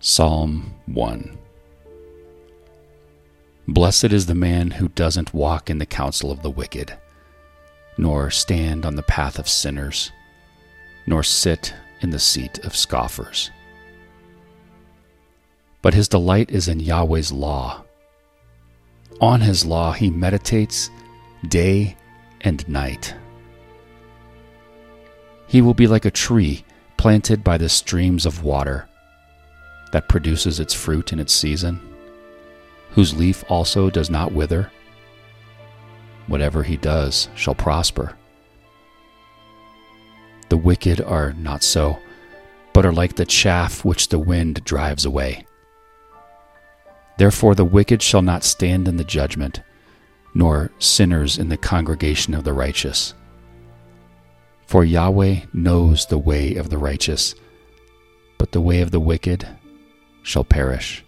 Psalm 1 Blessed is the man who doesn't walk in the counsel of the wicked, nor stand on the path of sinners, nor sit in the seat of scoffers. But his delight is in Yahweh's law. On his law he meditates day and night. He will be like a tree planted by the streams of water that produces its fruit in its season, whose leaf also does not wither. Whatever he does shall prosper. The wicked are not so, but are like the chaff which the wind drives away. Therefore, the wicked shall not stand in the judgment, nor sinners in the congregation of the righteous. For Yahweh knows the way of the righteous, but the way of the wicked shall perish.